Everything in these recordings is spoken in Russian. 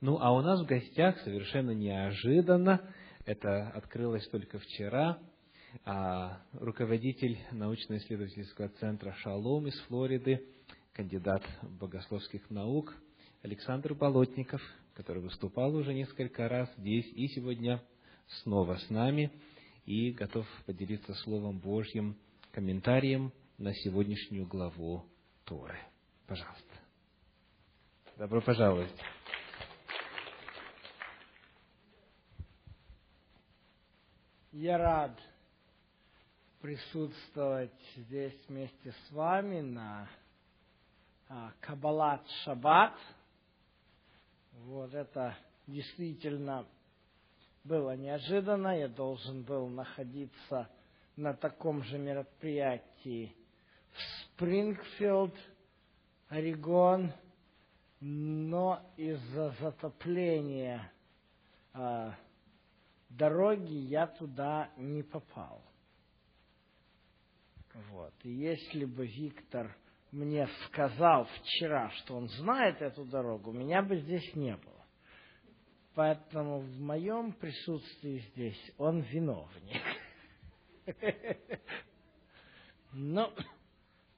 Ну, а у нас в гостях совершенно неожиданно, это открылось только вчера, а, руководитель научно-исследовательского центра «Шалом» из Флориды, кандидат богословских наук Александр Болотников, который выступал уже несколько раз здесь и сегодня снова с нами и готов поделиться Словом Божьим, комментарием на сегодняшнюю главу Торы. Пожалуйста. Добро пожаловать. Я рад присутствовать здесь вместе с вами на а, Кабалат Шаббат. Вот это действительно было неожиданно. Я должен был находиться на таком же мероприятии в Спрингфилд, Орегон, но из-за затопления э, дороги я туда не попал. Вот. И если бы Виктор мне сказал вчера, что он знает эту дорогу, меня бы здесь не было. Поэтому в моем присутствии здесь он виновник. Ну,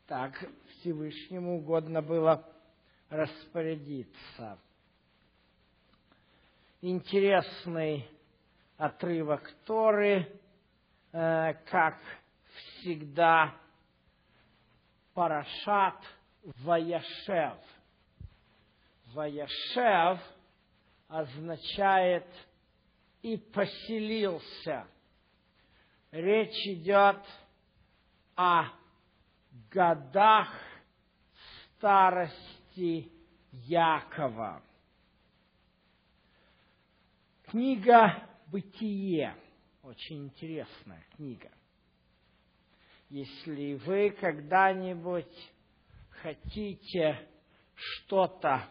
так Всевышнему угодно было распорядиться. Интересный отрывок Торы, э, как всегда, Парашат Ваяшев. Ваяшев означает и поселился. Речь идет о годах старости Якова. Книга «Бытие» очень интересная книга. Если вы когда-нибудь хотите что-то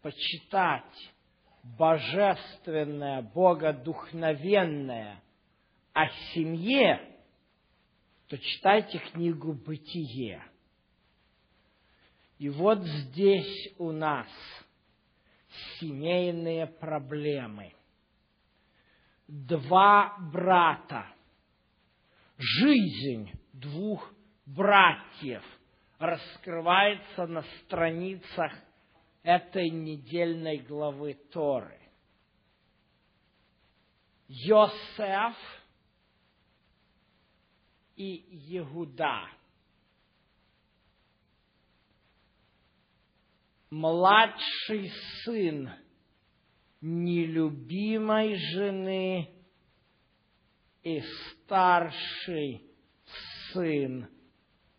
почитать божественное, богодухновенное о семье, то читайте книгу «Бытие». И вот здесь у нас семейные проблемы. Два брата. Жизнь двух братьев раскрывается на страницах этой недельной главы Торы. Йосеф и Егуда. Младший сын нелюбимой жены и старший сын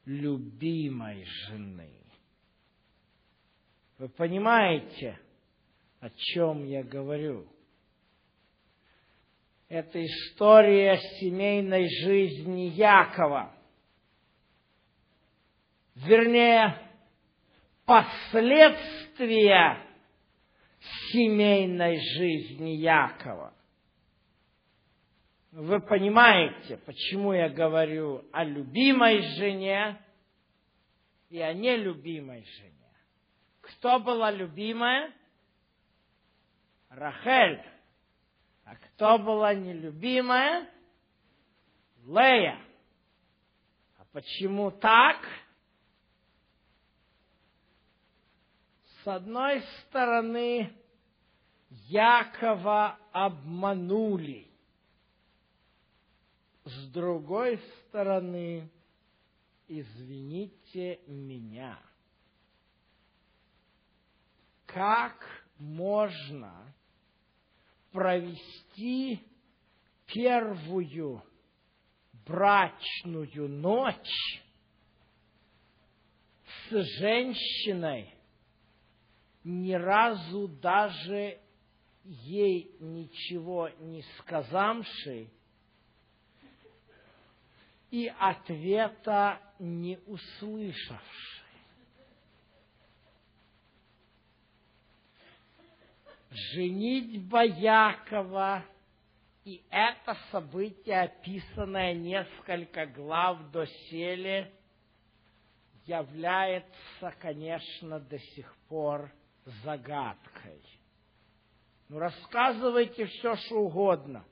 любимой жены. Вы понимаете, о чем я говорю? Это история семейной жизни Якова. Вернее, последствия семейной жизни Якова. Вы понимаете, почему я говорю о любимой жене и о нелюбимой жене. Кто была любимая? Рахель. А кто была нелюбимая? Лея. А почему так? С одной стороны, Якова обманули. С другой стороны, извините меня. Как можно провести первую брачную ночь с женщиной, ни разу даже ей ничего не сказавшей, и ответа не услышавший. Женитьба Якова и это событие, описанное несколько глав до сели, является, конечно, до сих пор загадкой. Ну, рассказывайте все, что угодно.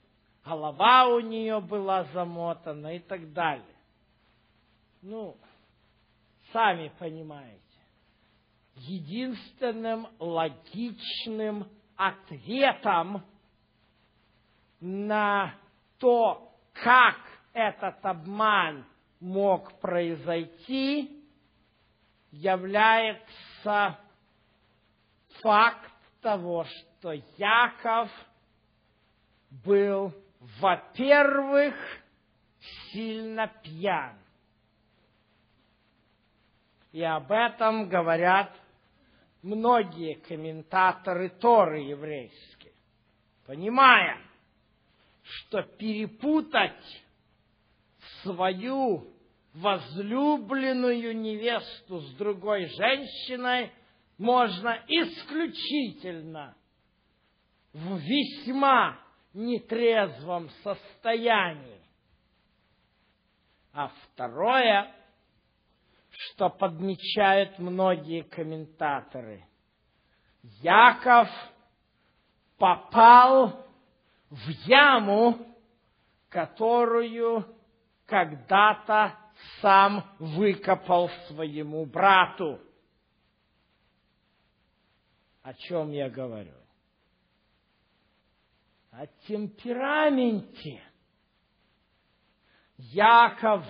Голова у нее была замотана и так далее. Ну, сами понимаете. Единственным логичным ответом на то, как этот обман мог произойти, является факт того, что Яков был, во-первых, сильно пьян. И об этом говорят многие комментаторы Торы еврейские, понимая, что перепутать свою возлюбленную невесту с другой женщиной можно исключительно в весьма нетрезвом состоянии. А второе, что подмечают многие комментаторы, Яков попал в яму, которую когда-то сам выкопал своему брату. О чем я говорю? О темпераменте. Яков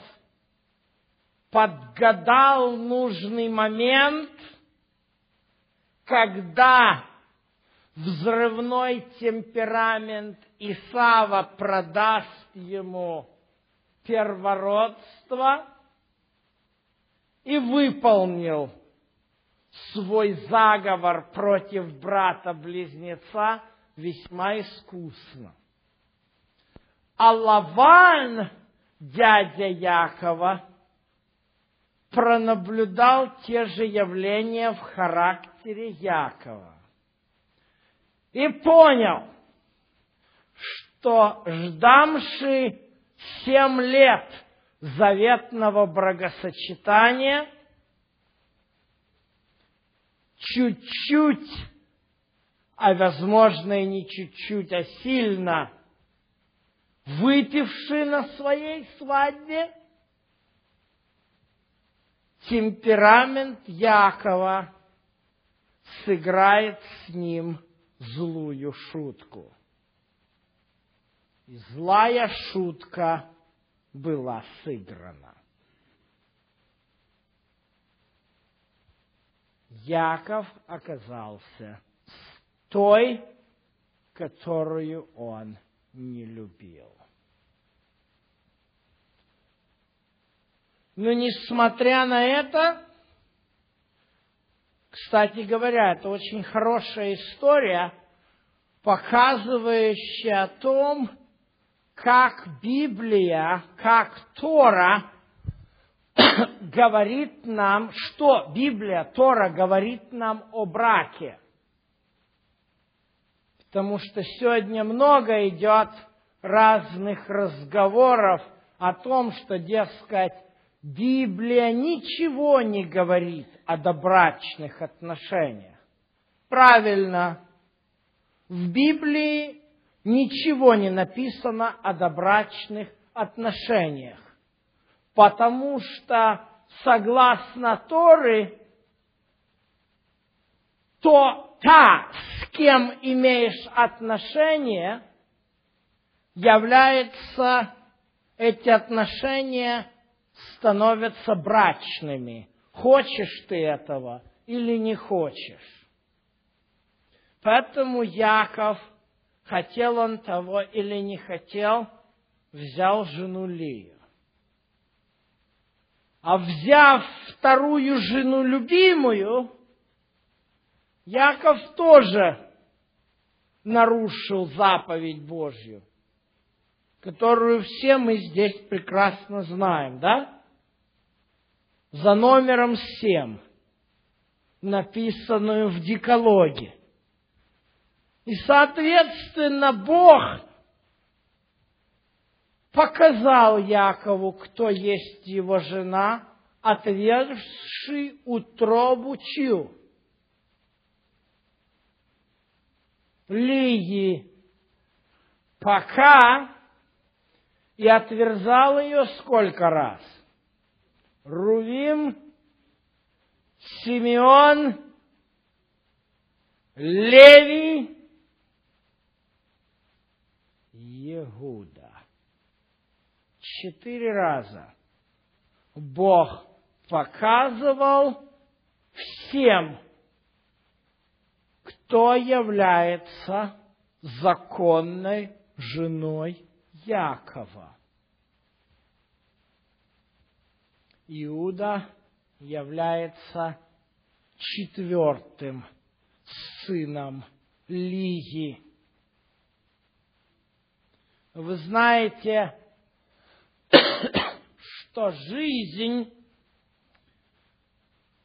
подгадал нужный момент, когда взрывной темперамент Исава продаст ему первородство и выполнил свой заговор против брата-близнеца весьма искусно. А Лаван, дядя Якова, пронаблюдал те же явления в характере Якова и понял, что ждамши семь лет заветного бракосочетания чуть-чуть, а возможно и не чуть-чуть, а сильно выпивший на своей свадьбе, темперамент Якова сыграет с ним злую шутку. И злая шутка была сыграна. Яков оказался той, которую он не любил. Но несмотря на это, кстати говоря, это очень хорошая история, показывающая о том, как Библия, как Тора говорит нам, что Библия, Тора говорит нам о браке. Потому что сегодня много идет разных разговоров о том, что, дескать, Библия ничего не говорит о добрачных отношениях. Правильно. В Библии ничего не написано о добрачных отношениях, потому что, согласно Торы, то та, с кем имеешь отношения, является, эти отношения становятся брачными. Хочешь ты этого или не хочешь. Поэтому Яков – хотел он того или не хотел, взял жену Лию. А взяв вторую жену любимую, Яков тоже нарушил заповедь Божью, которую все мы здесь прекрасно знаем, да? За номером семь, написанную в Дикологе. И, соответственно, Бог показал Якову, кто есть его жена, отвергший утробу чью? Лиги, пока и отверзал ее сколько раз? Рувим, Симеон, Леви, Егуда. Четыре раза Бог показывал всем, кто является законной женой Якова. Иуда является четвертым сыном Лиги. Вы знаете, что жизнь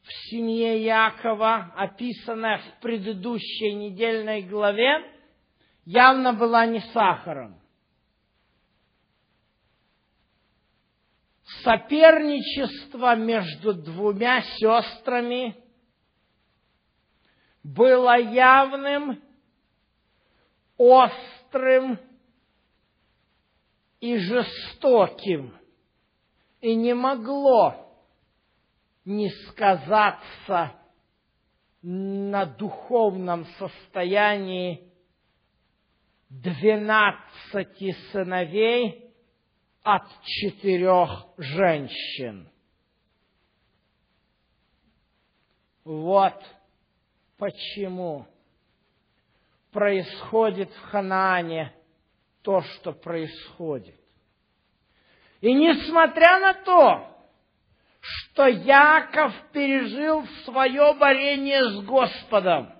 в семье Якова, описанная в предыдущей недельной главе, явно была не сахаром. Соперничество между двумя сестрами было явным, острым и жестоким, и не могло не сказаться на духовном состоянии двенадцати сыновей от четырех женщин. Вот почему происходит в Ханаане то, что происходит. И несмотря на то, что Яков пережил свое борение с Господом,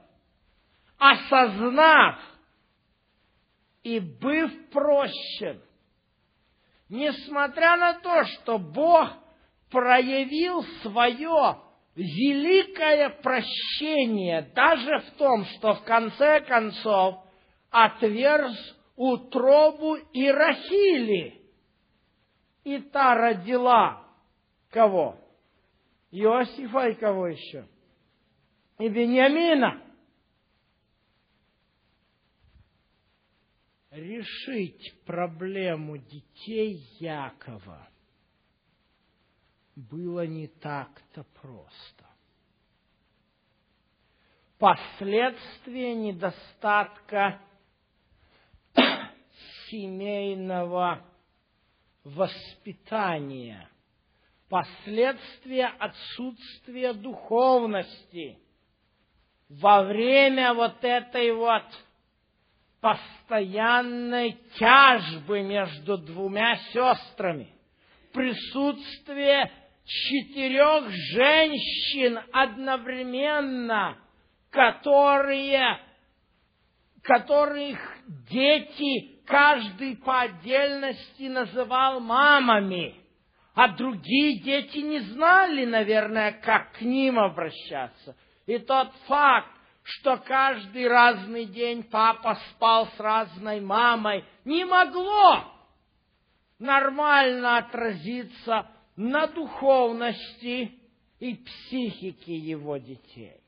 осознав и быв прощен, несмотря на то, что Бог проявил свое великое прощение даже в том, что в конце концов отверз утробу Ирахили. И та родила кого? Иосифа и кого еще? И Бениамина. Решить проблему детей Якова было не так-то просто. Последствия недостатка семейного воспитания, последствия отсутствия духовности во время вот этой вот постоянной тяжбы между двумя сестрами, присутствие четырех женщин одновременно, которые, которых дети каждый по отдельности называл мамами, а другие дети не знали, наверное, как к ним обращаться. И тот факт, что каждый разный день папа спал с разной мамой, не могло нормально отразиться на духовности и психике его детей.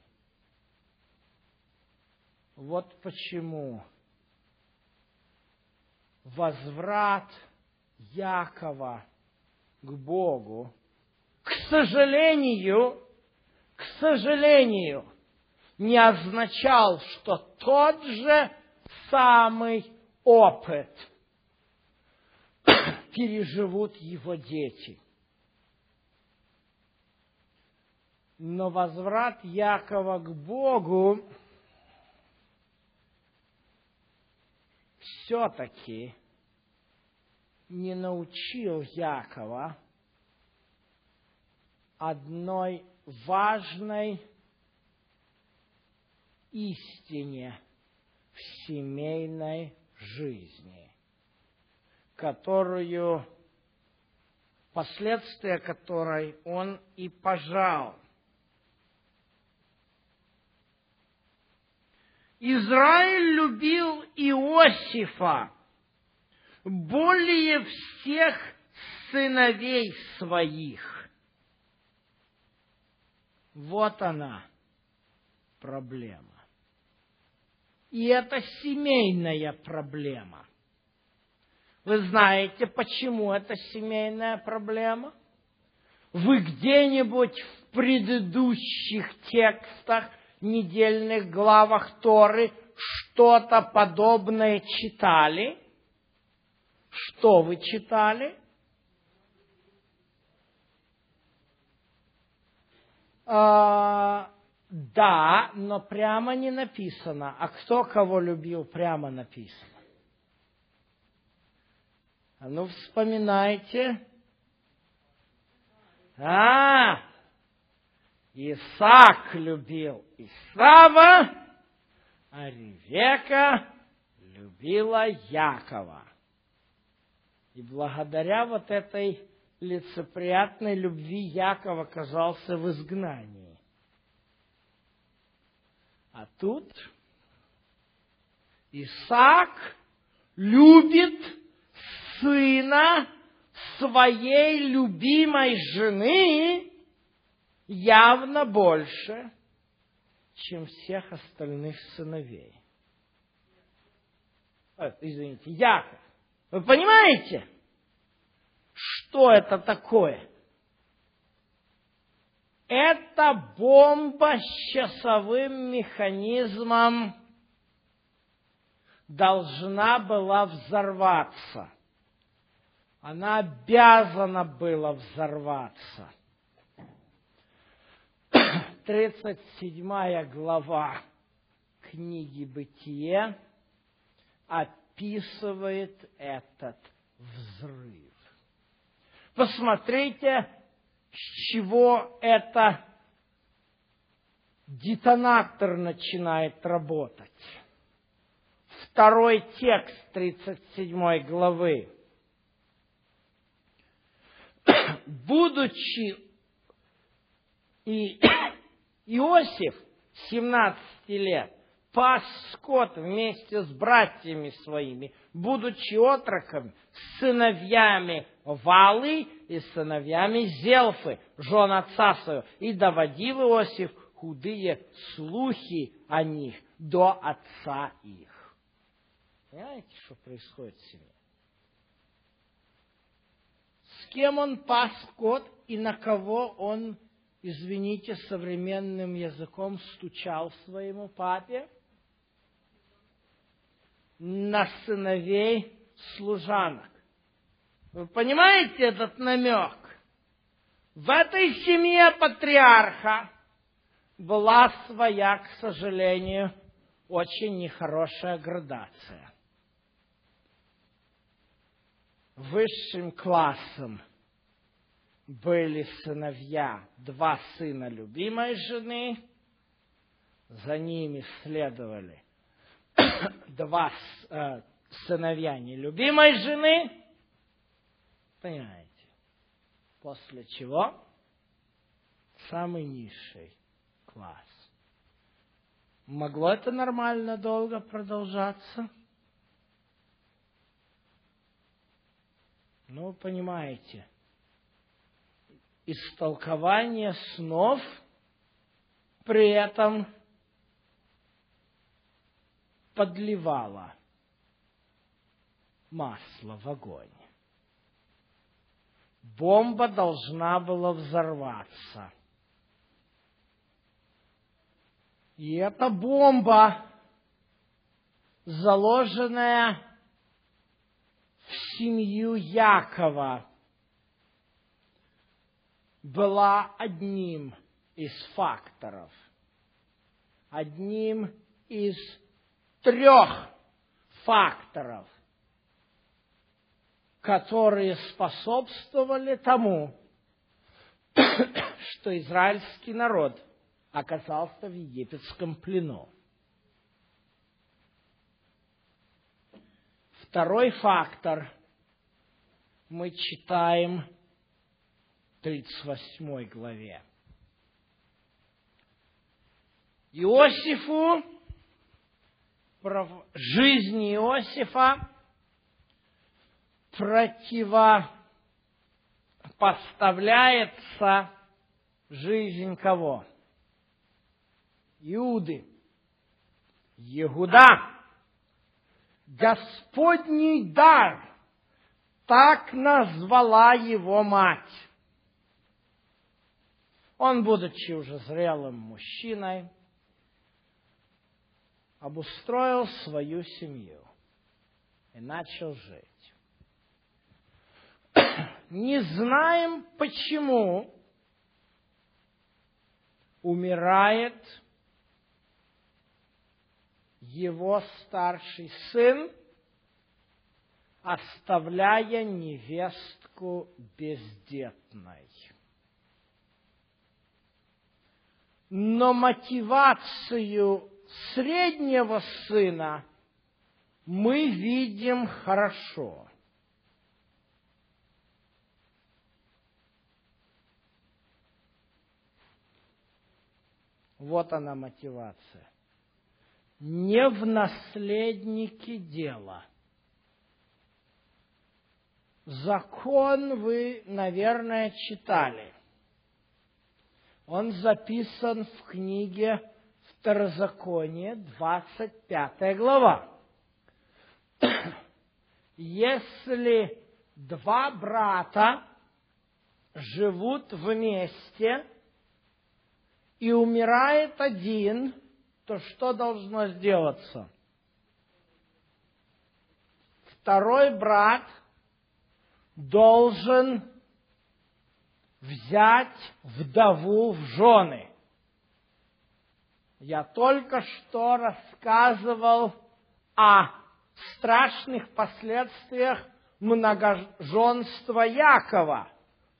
Вот почему возврат Якова к Богу, к сожалению, к сожалению, не означал, что тот же самый опыт переживут его дети. Но возврат Якова к Богу все-таки не научил Якова одной важной истине в семейной жизни, которую, последствия которой он и пожал. Израиль любил Иосифа более всех сыновей своих. Вот она проблема. И это семейная проблема. Вы знаете, почему это семейная проблема? Вы где-нибудь в предыдущих текстах, недельных главах Торы что-то подобное читали? Что вы читали? А, да, но прямо не написано. А кто кого любил, прямо написано. А ну, вспоминайте. А, Исаак любил Исава, а Ревека любила Якова. И благодаря вот этой лицеприятной любви Яков оказался в изгнании. А тут Исаак любит сына своей любимой жены явно больше, чем всех остальных сыновей. Извините, Яков. Вы понимаете? Что это такое? Это бомба с часовым механизмом должна была взорваться. Она обязана была взорваться. 37 глава книги «Бытие» описывает этот взрыв. Посмотрите, с чего это детонатор начинает работать. Второй текст 37 главы. Будучи и Иосиф 17 лет пас скот вместе с братьями своими, будучи отроком, сыновьями Валы и сыновьями Зелфы, жен отца своего, и доводил Иосиф худые слухи о них до отца их. Понимаете, что происходит в семье? С кем он пас скот и на кого он, извините, современным языком стучал своему папе? На сыновей служанок. Вы понимаете этот намек? В этой семье патриарха была своя, к сожалению, очень нехорошая градация. Высшим классом были сыновья, два сына любимой жены, за ними следовали два э, сыновья нелюбимой жены, Понимаете? После чего самый низший класс. Могло это нормально долго продолжаться? Ну, понимаете, истолкование снов при этом подливало масло в огонь бомба должна была взорваться. И эта бомба, заложенная в семью Якова, была одним из факторов, одним из трех факторов, которые способствовали тому, что израильский народ оказался в египетском плену. Второй фактор мы читаем 38 главе. Иосифу, жизни Иосифа противопоставляется жизнь кого? Иуды. Егуда. Господний дар. Так назвала его мать. Он, будучи уже зрелым мужчиной, обустроил свою семью и начал жить. Не знаем, почему умирает его старший сын, оставляя невестку бездетной. Но мотивацию среднего сына мы видим хорошо. Вот она мотивация. Не в наследнике дело. Закон вы, наверное, читали. Он записан в книге Второзаконие, 25 глава. Если два брата живут вместе, и умирает один, то что должно сделаться? Второй брат должен взять вдову в жены. Я только что рассказывал о страшных последствиях многоженства Якова,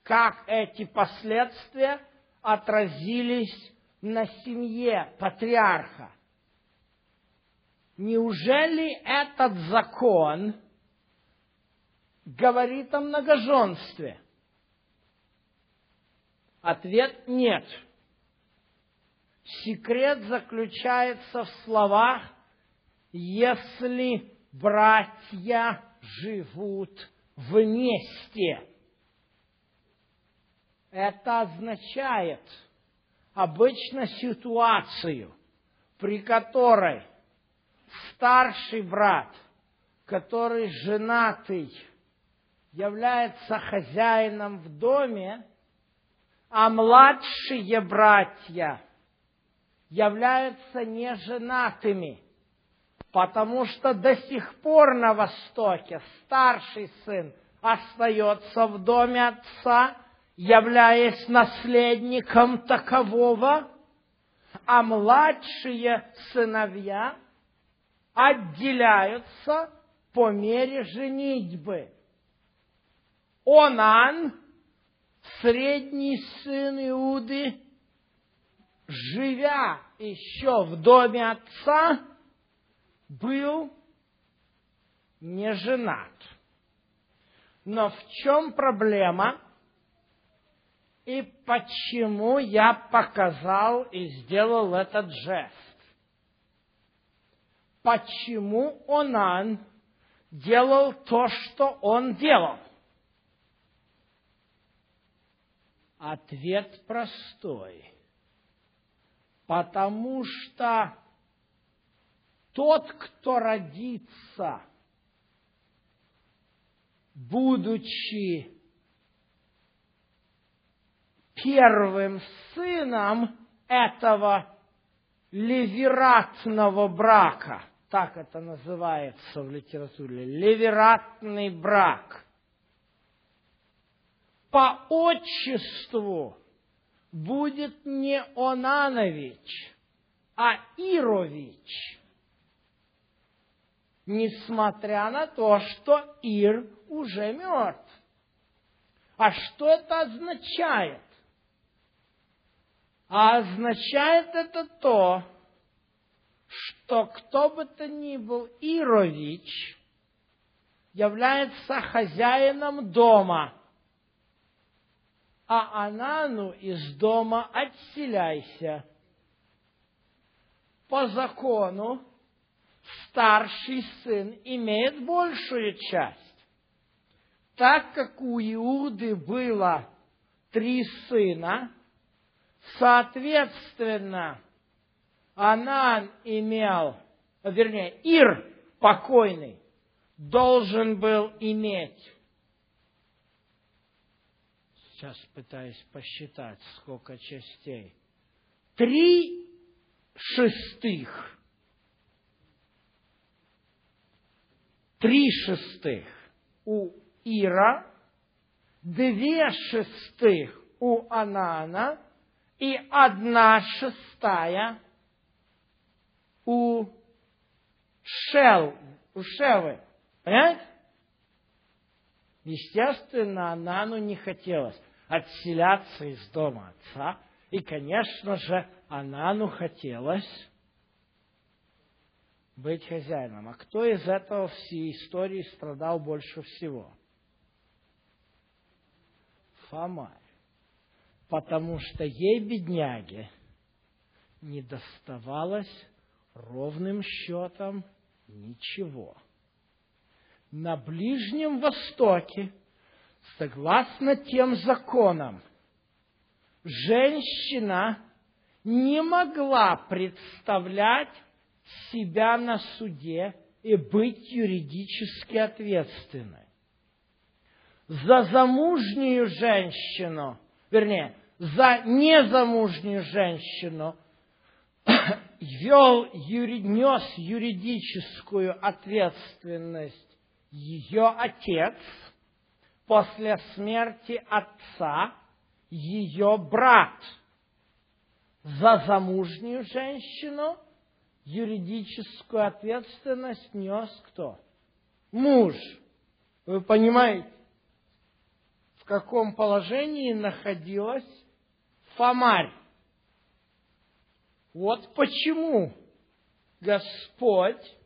как эти последствия отразились на семье патриарха. Неужели этот закон говорит о многоженстве? Ответ нет. Секрет заключается в словах, если братья живут вместе. Это означает обычно ситуацию, при которой старший брат, который женатый, является хозяином в доме, а младшие братья являются неженатыми, потому что до сих пор на Востоке старший сын остается в доме отца, являясь наследником такового, а младшие сыновья отделяются по мере женитьбы. Онан, средний сын Иуды, живя еще в доме отца, был не женат. Но в чем проблема? И почему я показал и сделал этот жест? Почему Онан делал то, что он делал? Ответ простой. Потому что тот, кто родится, будучи первым сыном этого левератного брака. Так это называется в литературе. Левератный брак. По отчеству будет не Онанович, а Ирович. Несмотря на то, что Ир уже мертв. А что это означает? А означает это то, что кто бы то ни был Ирович, является хозяином дома, а Анану из дома отселяйся. По закону старший сын имеет большую часть. Так как у Иуды было три сына, Соответственно, Анан имел вернее, Ир покойный, должен был иметь, сейчас пытаюсь посчитать, сколько частей, три шестых. Три шестых у Ира, две шестых у Анана и одна шестая у Шел, у Шевы. Понимаете? Естественно, Анану не хотелось отселяться из дома отца. И, конечно же, Анану хотелось быть хозяином. А кто из этого всей истории страдал больше всего? Фомарь. Потому что ей, бедняге, не доставалось ровным счетом ничего. На Ближнем Востоке, согласно тем законам, женщина не могла представлять себя на суде и быть юридически ответственной. За замужнюю женщину, вернее, за незамужнюю женщину вел, юри, нес юридическую ответственность ее отец после смерти отца, ее брат. За замужнюю женщину юридическую ответственность нес кто? Муж. Вы понимаете, в каком положении находилась Фомарь? Вот почему Господь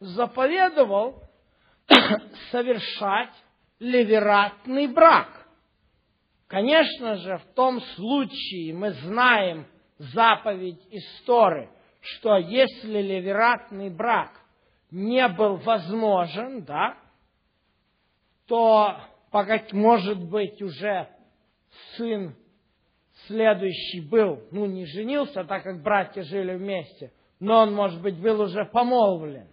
заповедовал совершать левератный брак. Конечно же, в том случае мы знаем заповедь истории, что если левератный брак не был возможен, да, то, может быть, уже сын следующий был, ну, не женился, так как братья жили вместе, но он, может быть, был уже помолвлен,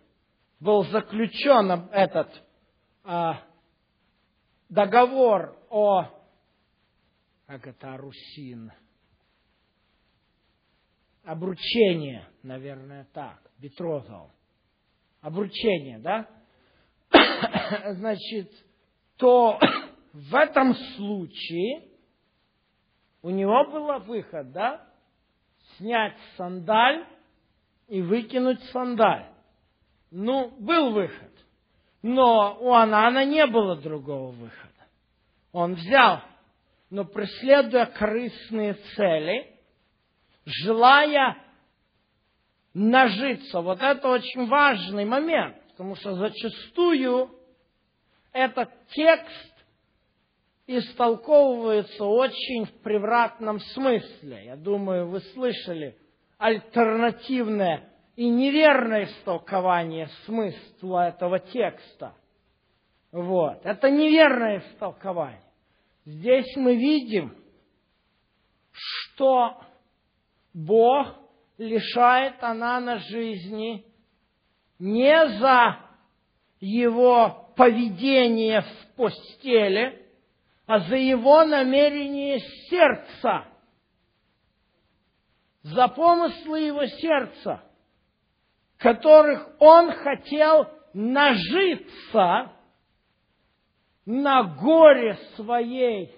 был заключен этот а, договор о, как это, Русин, обручение, наверное, так, бетрозал, обручение, да? Значит, то в этом случае у него был выход, да? Снять сандаль и выкинуть сандаль. Ну, был выход. Но у Анана не было другого выхода. Он взял, но преследуя корыстные цели, желая нажиться. Вот это очень важный момент, потому что зачастую этот текст истолковывается очень в превратном смысле. Я думаю, вы слышали альтернативное и неверное истолкование смысла этого текста. Вот. Это неверное истолкование. Здесь мы видим, что Бог лишает Анана жизни не за его поведение в постели, а за его намерение сердца, за помыслы его сердца, которых он хотел нажиться на горе своей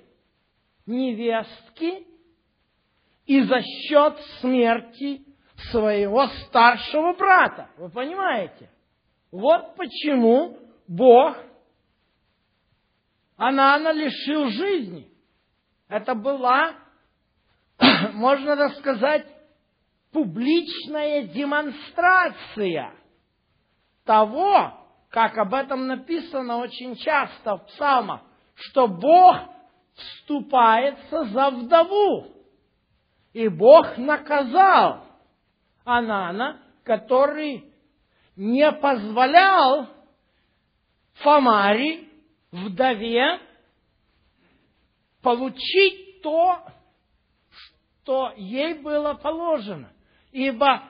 невестки и за счет смерти своего старшего брата. Вы понимаете? Вот почему Бог Анана лишил жизни. Это была, можно так сказать, публичная демонстрация того, как об этом написано очень часто в псалмах, что Бог вступается за вдову. И Бог наказал Анана, который не позволял Фомари вдове получить то, что ей было положено. Ибо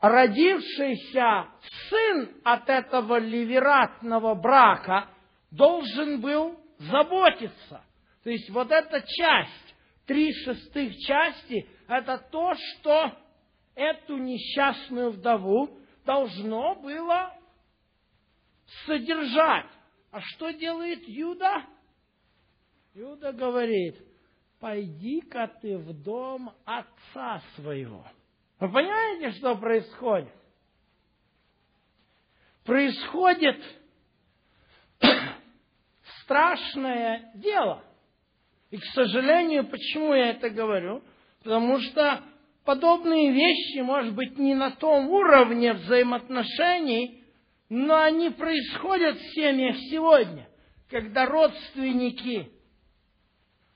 родившийся сын от этого ливератного брака должен был заботиться. То есть вот эта часть, три шестых части, это то, что эту несчастную вдову должно было содержать. А что делает Юда? Юда говорит, пойди-ка ты в дом отца своего. Вы понимаете, что происходит? Происходит страшное дело. И, к сожалению, почему я это говорю? Потому что подобные вещи, может быть, не на том уровне взаимоотношений, но они происходят в семьях сегодня, когда родственники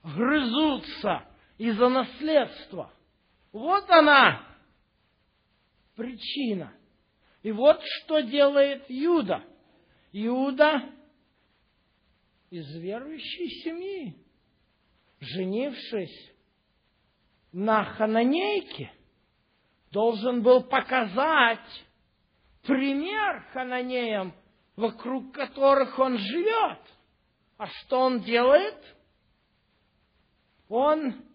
грызутся из-за наследства. Вот она, причина. И вот что делает Юда. Иуда из верующей семьи, женившись на хананейке, должен был показать пример хананеям, вокруг которых он живет. А что он делает? Он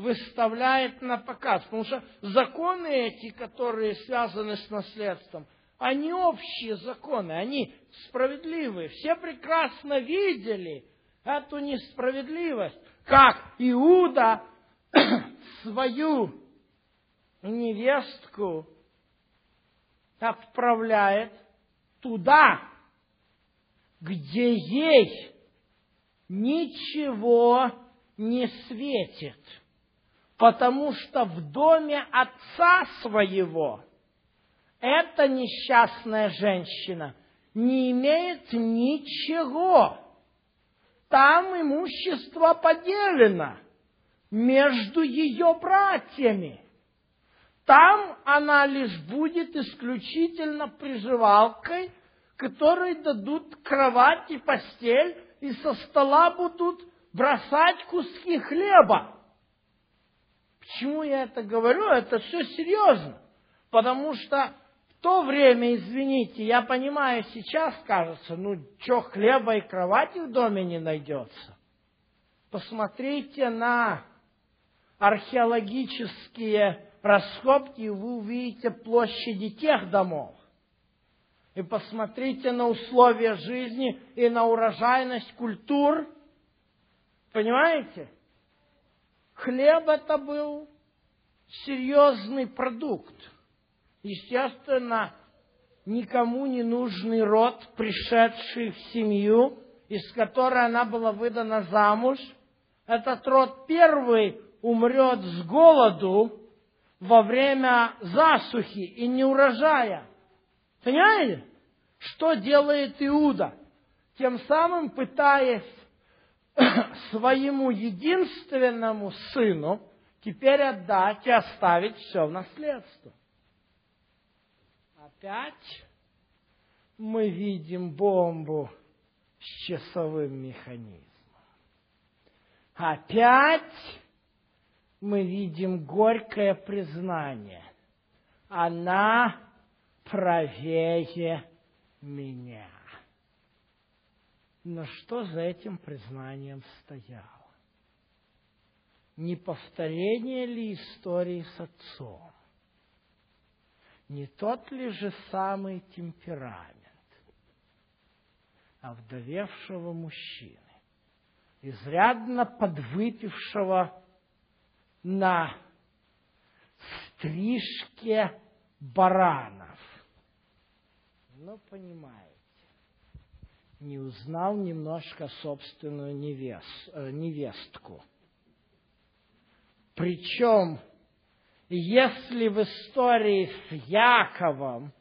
выставляет на показ. Потому что законы эти, которые связаны с наследством, они общие законы, они справедливые. Все прекрасно видели эту несправедливость, как Иуда свою невестку отправляет туда, где ей ничего не светит, потому что в доме отца своего эта несчастная женщина не имеет ничего. Там имущество поделено между ее братьями. Там она лишь будет исключительно приживалкой, которой дадут кровать и постель, и со стола будут бросать куски хлеба. Почему я это говорю? Это все серьезно. Потому что в то время, извините, я понимаю, сейчас кажется, ну, что, хлеба и кровати в доме не найдется. Посмотрите на археологические раскопки, и вы увидите площади тех домов. И посмотрите на условия жизни и на урожайность культур. Понимаете? Хлеб это был серьезный продукт. Естественно, никому не нужный род, пришедший в семью, из которой она была выдана замуж. Этот род первый умрет с голоду во время засухи и неурожая. Понимаете? Что делает Иуда? Тем самым пытаясь своему единственному сыну теперь отдать и оставить все в наследство. Опять мы видим бомбу с часовым механизмом. Опять мы видим горькое признание. Она правее меня. Но что за этим признанием стояло? Не повторение ли истории с отцом? Не тот ли же самый темперамент овдовевшего мужчины, изрядно подвыпившего на стрижке баранов. Ну, понимаете, не узнал немножко собственную невест, э, невестку. Причем, если в истории с Яковом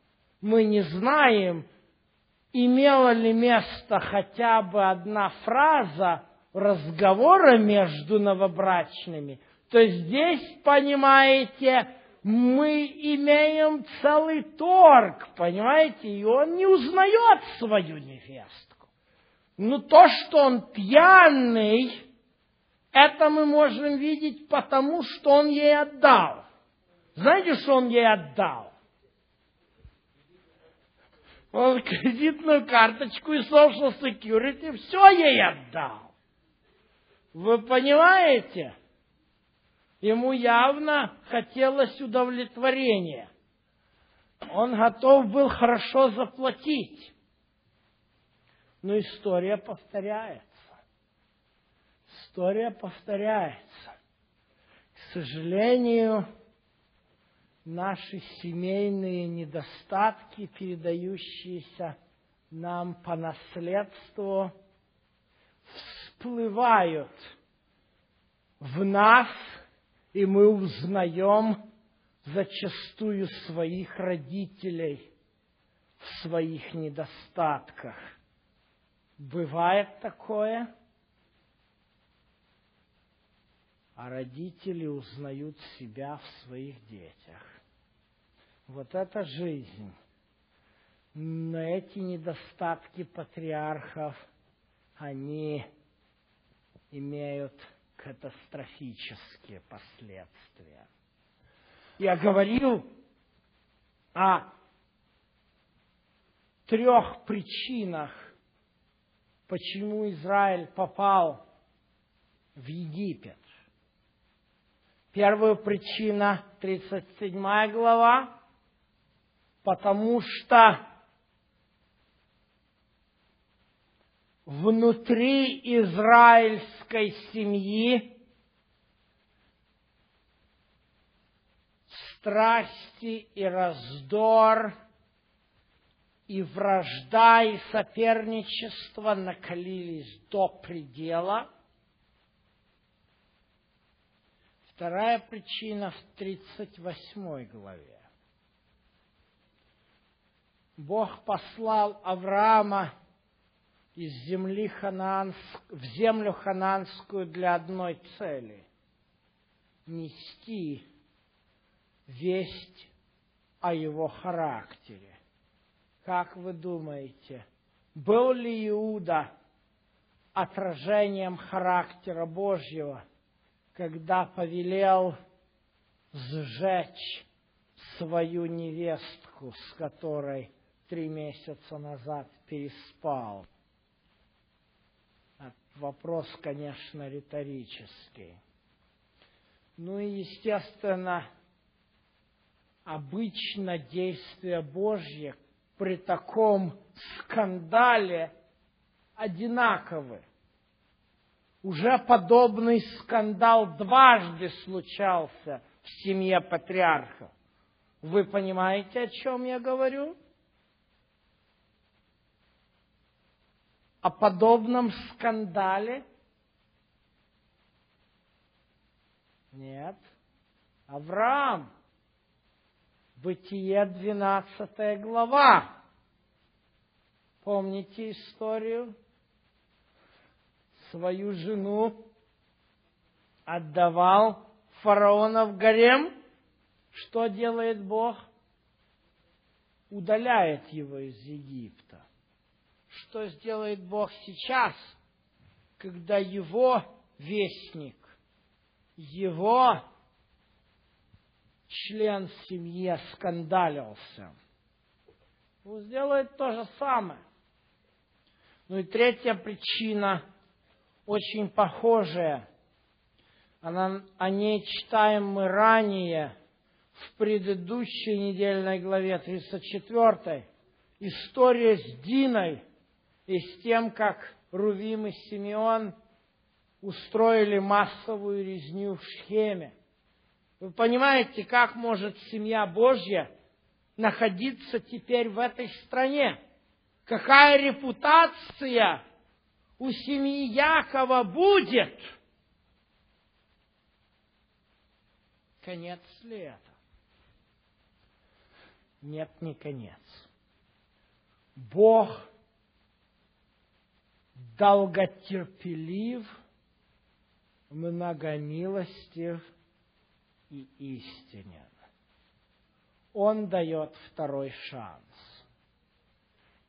мы не знаем, имела ли место хотя бы одна фраза разговора между новобрачными, то здесь, понимаете, мы имеем целый торг, понимаете, и он не узнает свою невестку. Но то, что он пьяный, это мы можем видеть потому, что он ей отдал. Знаете, что он ей отдал? Он кредитную карточку и social security все ей отдал. Вы понимаете? Ему явно хотелось удовлетворения. Он готов был хорошо заплатить. Но история повторяется. История повторяется. К сожалению, наши семейные недостатки, передающиеся нам по наследству, всплывают в нас, и мы узнаем зачастую своих родителей в своих недостатках. Бывает такое? А родители узнают себя в своих детях. Вот это жизнь. Но эти недостатки патриархов, они имеют катастрофические последствия. Я говорил о трех причинах, почему Израиль попал в Египет. Первая причина, 37 глава, потому что внутри израильской семьи страсти и раздор, и вражда, и соперничество накалились до предела. Вторая причина в 38 главе. Бог послал Авраама из земли Ханаанск, в землю хананскую для одной цели – нести весть о его характере. Как вы думаете, был ли Иуда отражением характера Божьего, когда повелел сжечь свою невестку, с которой три месяца назад переспал? Вопрос, конечно, риторический. Ну и, естественно, обычно действия Божьи при таком скандале одинаковы. Уже подобный скандал дважды случался в семье патриарха. Вы понимаете, о чем я говорю? О подобном скандале? Нет. Авраам Бытие 12 глава. Помните историю? Свою жену отдавал фараона в гарем. Что делает Бог? Удаляет его из Египта. Что сделает Бог сейчас, когда его вестник, его член семьи скандалился. Он сделает то же самое. Ну и третья причина, очень похожая. Она, о ней читаем мы ранее, в предыдущей недельной главе 34. История с Диной и с тем, как Рувим и Симеон устроили массовую резню в Шхеме. Вы понимаете, как может семья Божья находиться теперь в этой стране? Какая репутация у семьи Якова будет? Конец ли это? Нет, не конец. Бог долготерпелив, многомилостив и истинен. Он дает второй шанс.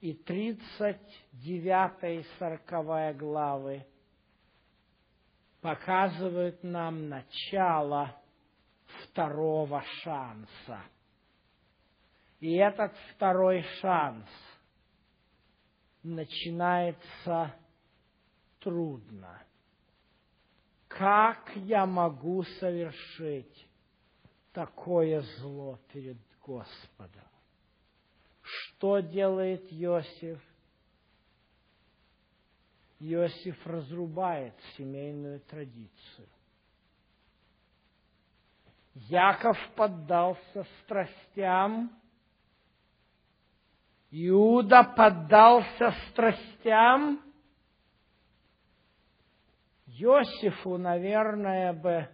И 39 и 40 главы показывают нам начало второго шанса. И этот второй шанс начинается трудно. Как я могу совершить такое зло перед Господом? Что делает Иосиф? Иосиф разрубает семейную традицию. Яков поддался страстям, Иуда поддался страстям. Иосифу, наверное, бы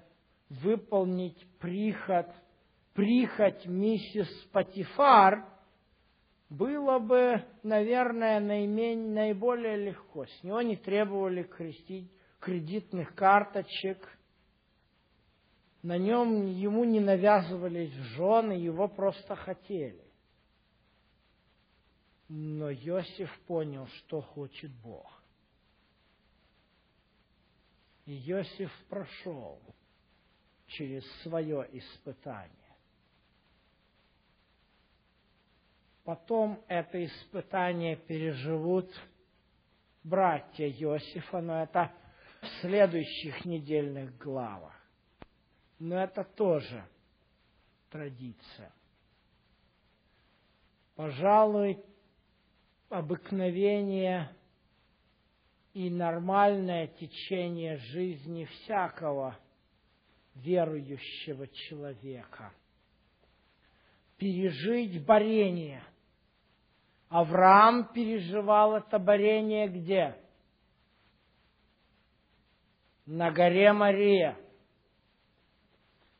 выполнить приход, прихоть миссис Патифар было бы, наверное, наименее, наиболее легко. С него не требовали крестить, кредитных карточек, на нем ему не навязывались жены, его просто хотели. Но Иосиф понял, что хочет Бог. И Иосиф прошел через свое испытание. Потом это испытание переживут братья Иосифа, но это в следующих недельных главах. Но это тоже традиция. Пожалуй, обыкновение и нормальное течение жизни всякого верующего человека. Пережить борение. Авраам переживал это борение где? На горе Мария.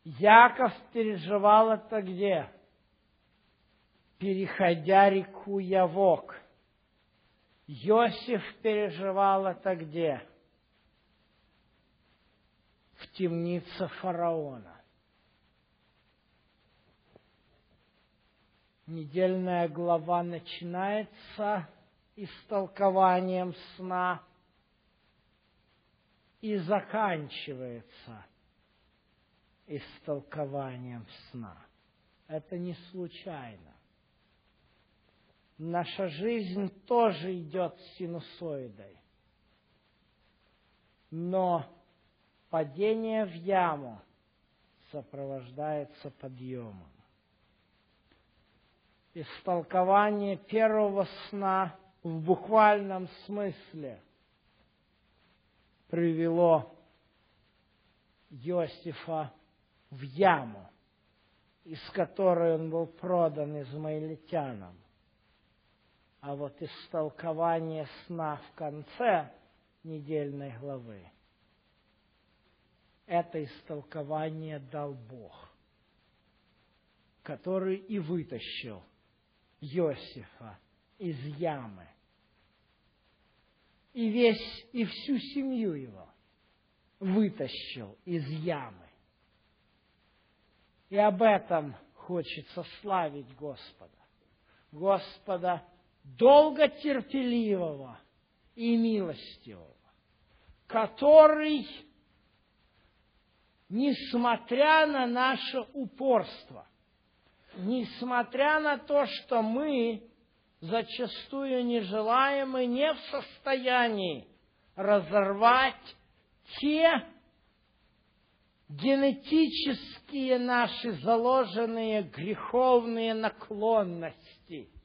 Яков переживал это где? Переходя реку Явок. Иосиф переживал это где? В темнице фараона. Недельная глава начинается истолкованием сна и заканчивается истолкованием сна. Это не случайно. Наша жизнь тоже идет синусоидой. Но падение в яму сопровождается подъемом. Истолкование первого сна в буквальном смысле привело Иосифа в яму, из которой он был продан измаильтянам. А вот истолкование сна в конце недельной главы, это истолкование дал Бог, который и вытащил Иосифа из ямы. И весь, и всю семью его вытащил из ямы. И об этом хочется славить Господа. Господа долготерпеливого и милостивого, который, несмотря на наше упорство, несмотря на то, что мы зачастую не желаем и не в состоянии разорвать те генетические наши заложенные греховные наклонности –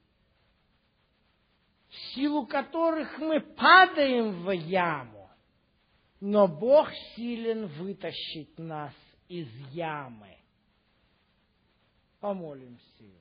в силу которых мы падаем в яму, но Бог силен вытащить нас из ямы. Помолимся.